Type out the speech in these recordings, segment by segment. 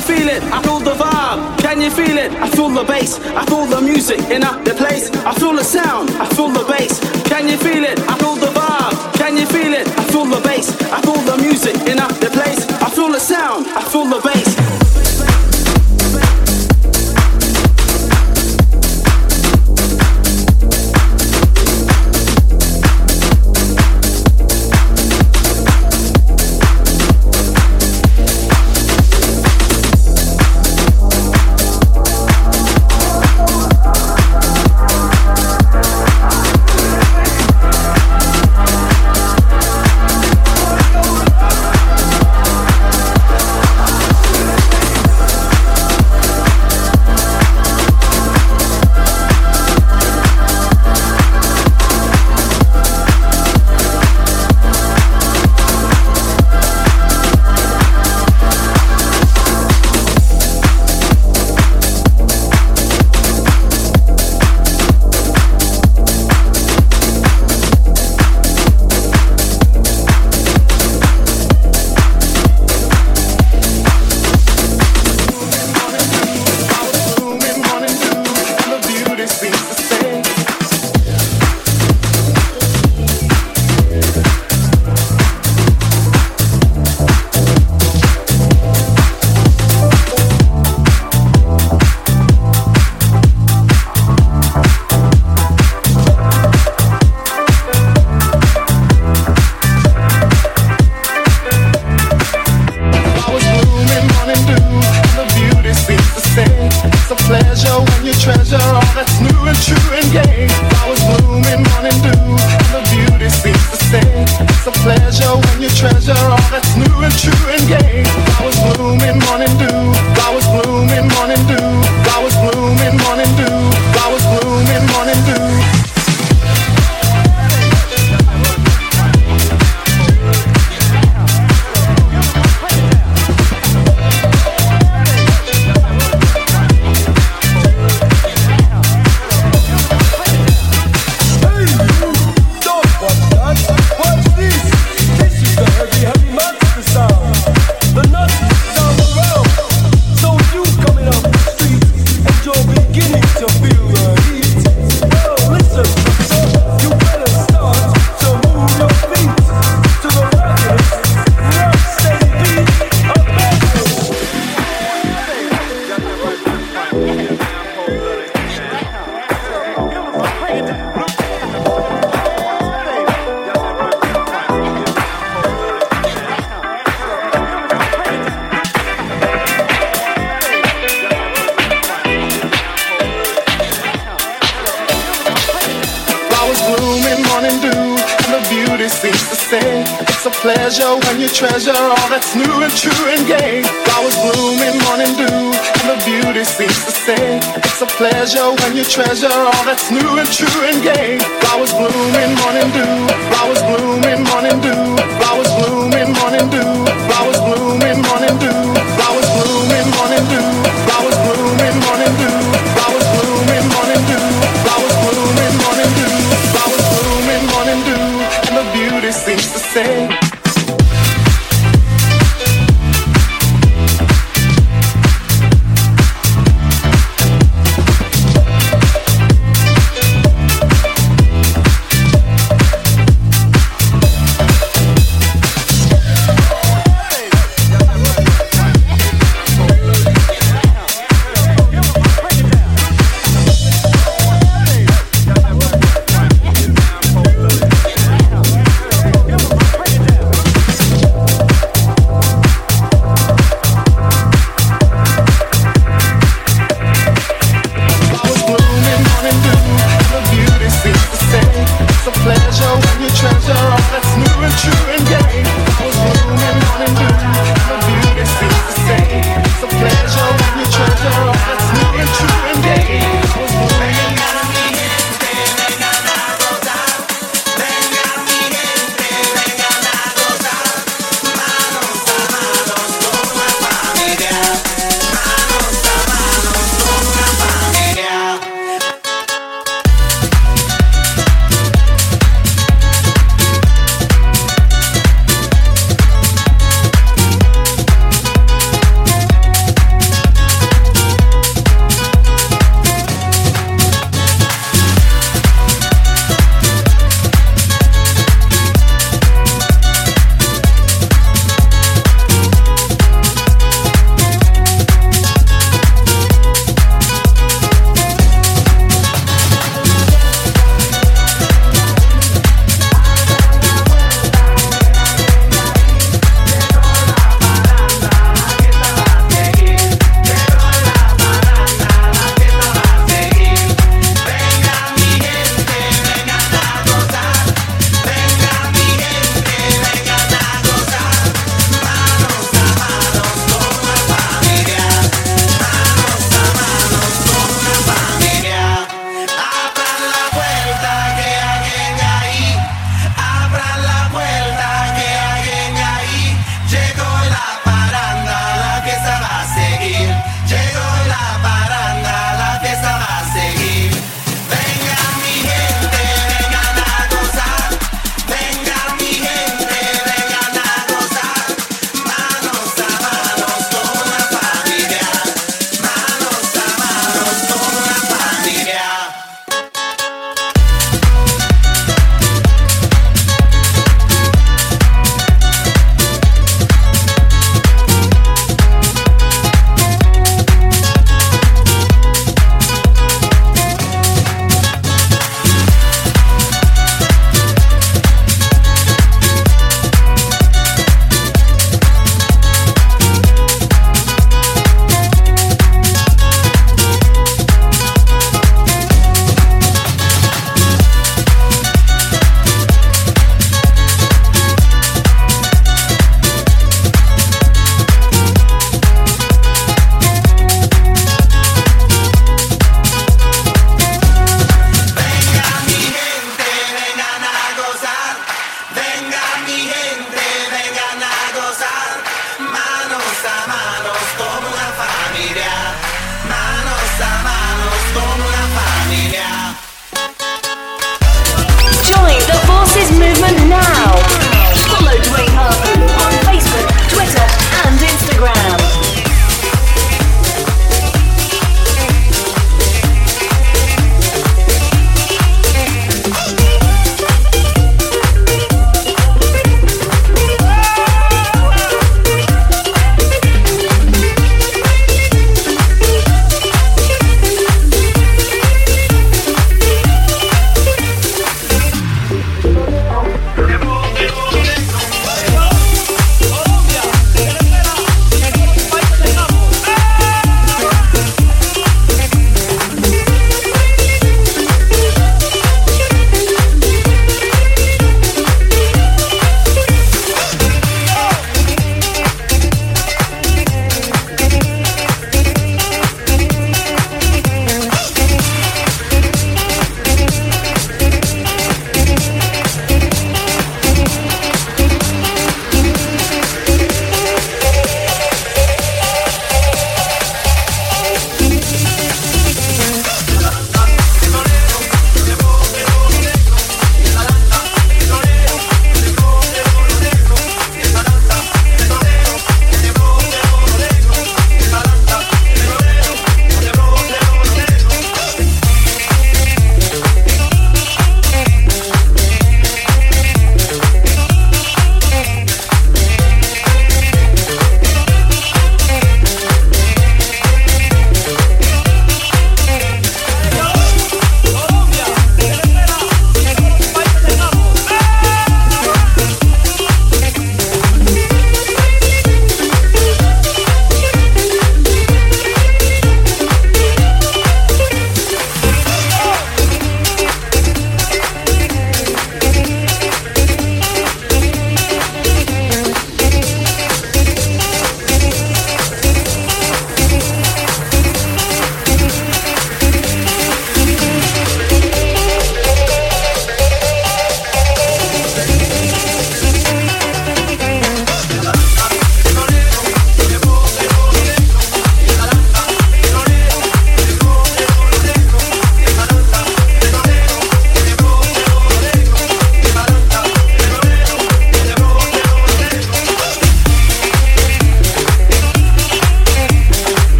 you feel it? I feel the vibe. Can you feel it? I feel the bass. I feel the music in up the place. I feel the sound. I feel the bass. Can you feel it? I feel the vibe. Can you feel it? I feel the bass. I feel the music in up the place. I feel the sound. I feel the bass.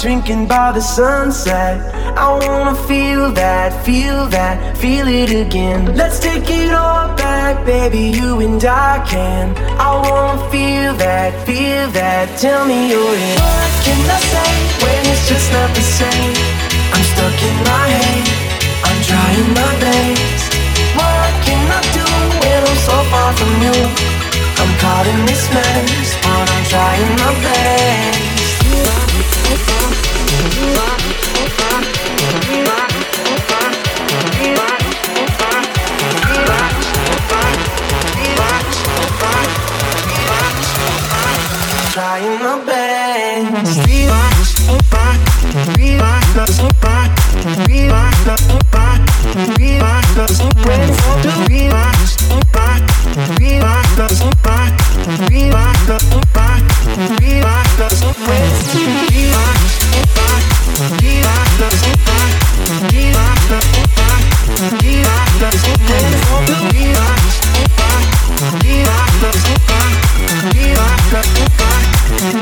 Drinking by the sunset. I wanna feel that, feel that, feel it again. Let's take it all back, baby, you and I can. I wanna feel that, feel that, tell me you're in. What can I say when it's just not the same? I'm stuck in my head, I'm trying my best. What can I do when I'm so far from you? I'm caught in this mess, but I'm trying my best. Trying my best. That's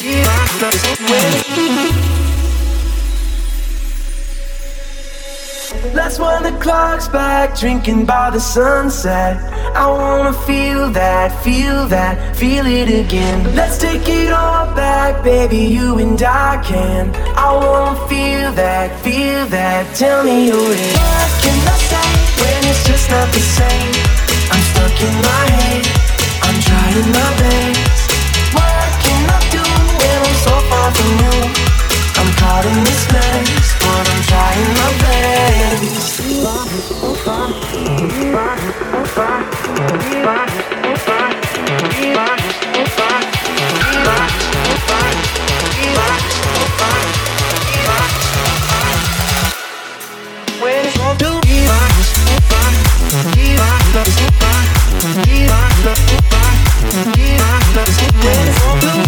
when the clock's back, drinking by the sunset. I wanna feel that, feel that, feel it again. Let's take it all back, baby, you and I can. I wanna feel that, feel that, tell me you're in. What can I say when it's just not the same? I'm stuck in my head, I'm trying my days. So far from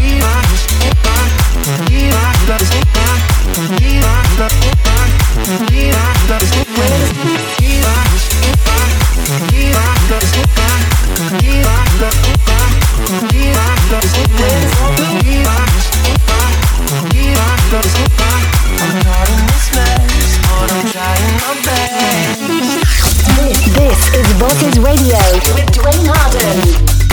you? This is Bosses Radio with Dwayne Hardin.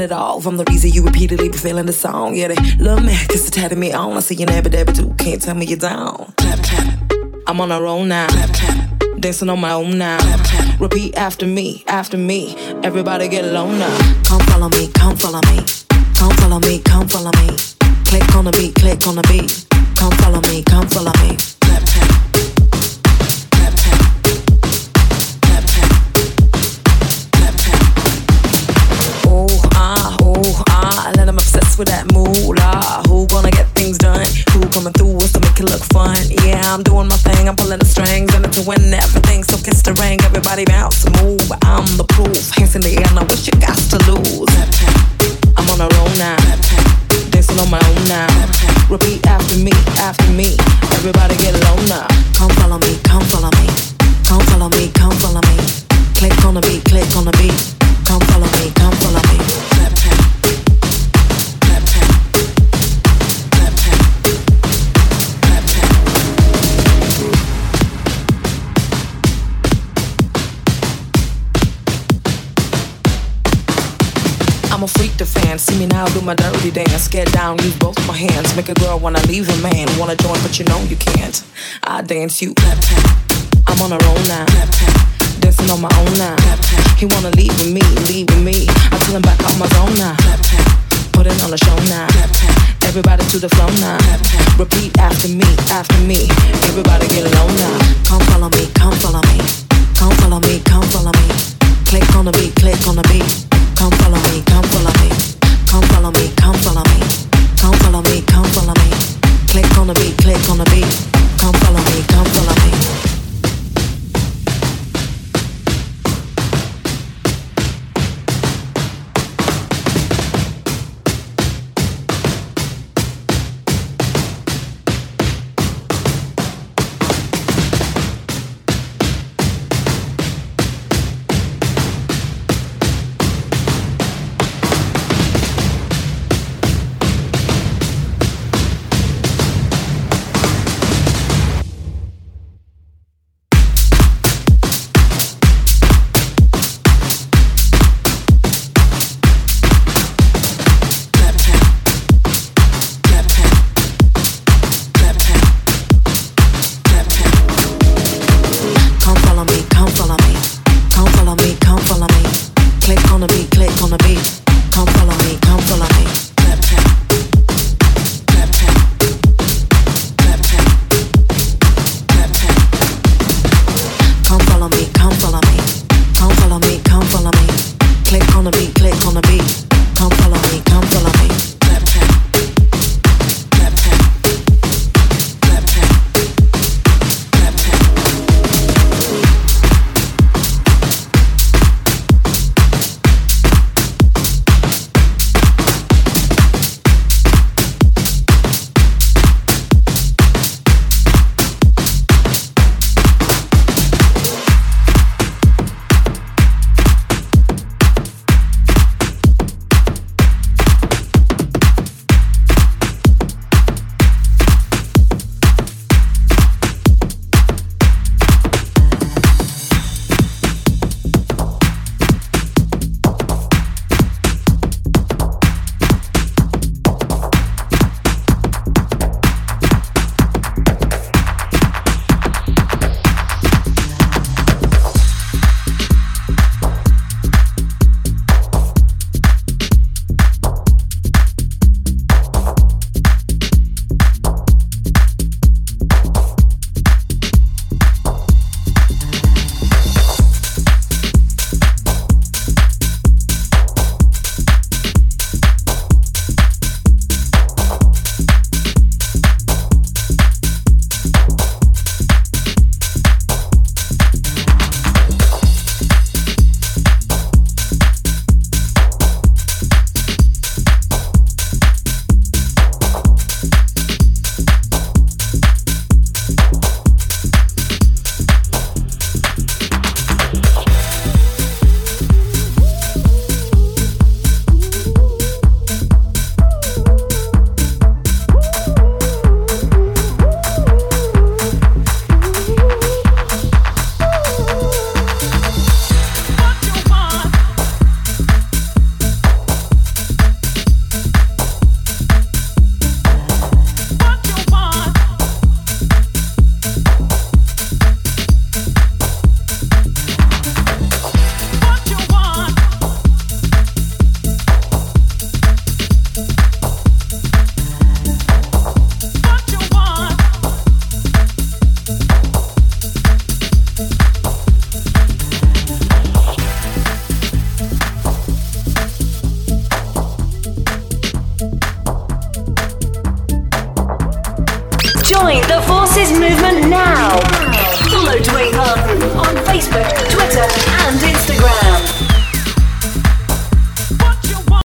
Pulling it off. I'm the reason you repeatedly be feeling the song. Yeah, they love me, cause they tatted me on. I see you never dabba too, can't tell me you're down. Clap, clap. I'm on a roll now. Clap, clap. Dancing on my own now. Clap, clap. Repeat after me, after me. Everybody get low now. Come follow me, come follow me. Come follow me, come follow me. Click on the beat, click on the beat. Come follow me, come follow me. With that moolah. Who gonna get things done? Who coming through us to make it look fun? Yeah, I'm doing my thing, I'm pulling the strings, and it's to win everything. So kiss the ring, everybody bounce, move. I'm the proof. Hands in the air, now what you got to lose? I'm on a roll now, dancing on my own now. Repeat after me, after me. Everybody get low now. Come follow me, come follow me, come follow me, come follow me. Click on the beat, click on the beat. Come follow me, come follow me. I'm a freak to fans. See me now do my dirty dance. Get down, use both my hands. Make a girl wanna leave a man. Wanna join, but you know you can't. I dance you. I'm on a roll now. Dancing on my own now. He wanna leave with me, leave with me. I tell him back on my zone now. Put it on the show now. Everybody to the flow now. Repeat after me, after me. Everybody get low now. Come follow me, come follow me. Come follow me, come follow me. Click on the beat, click on the beat. Come follow me, come follow me. Come follow me, come follow me. Come follow me, come follow me. Click on the beat, click on the beat. Come follow me, come follow me.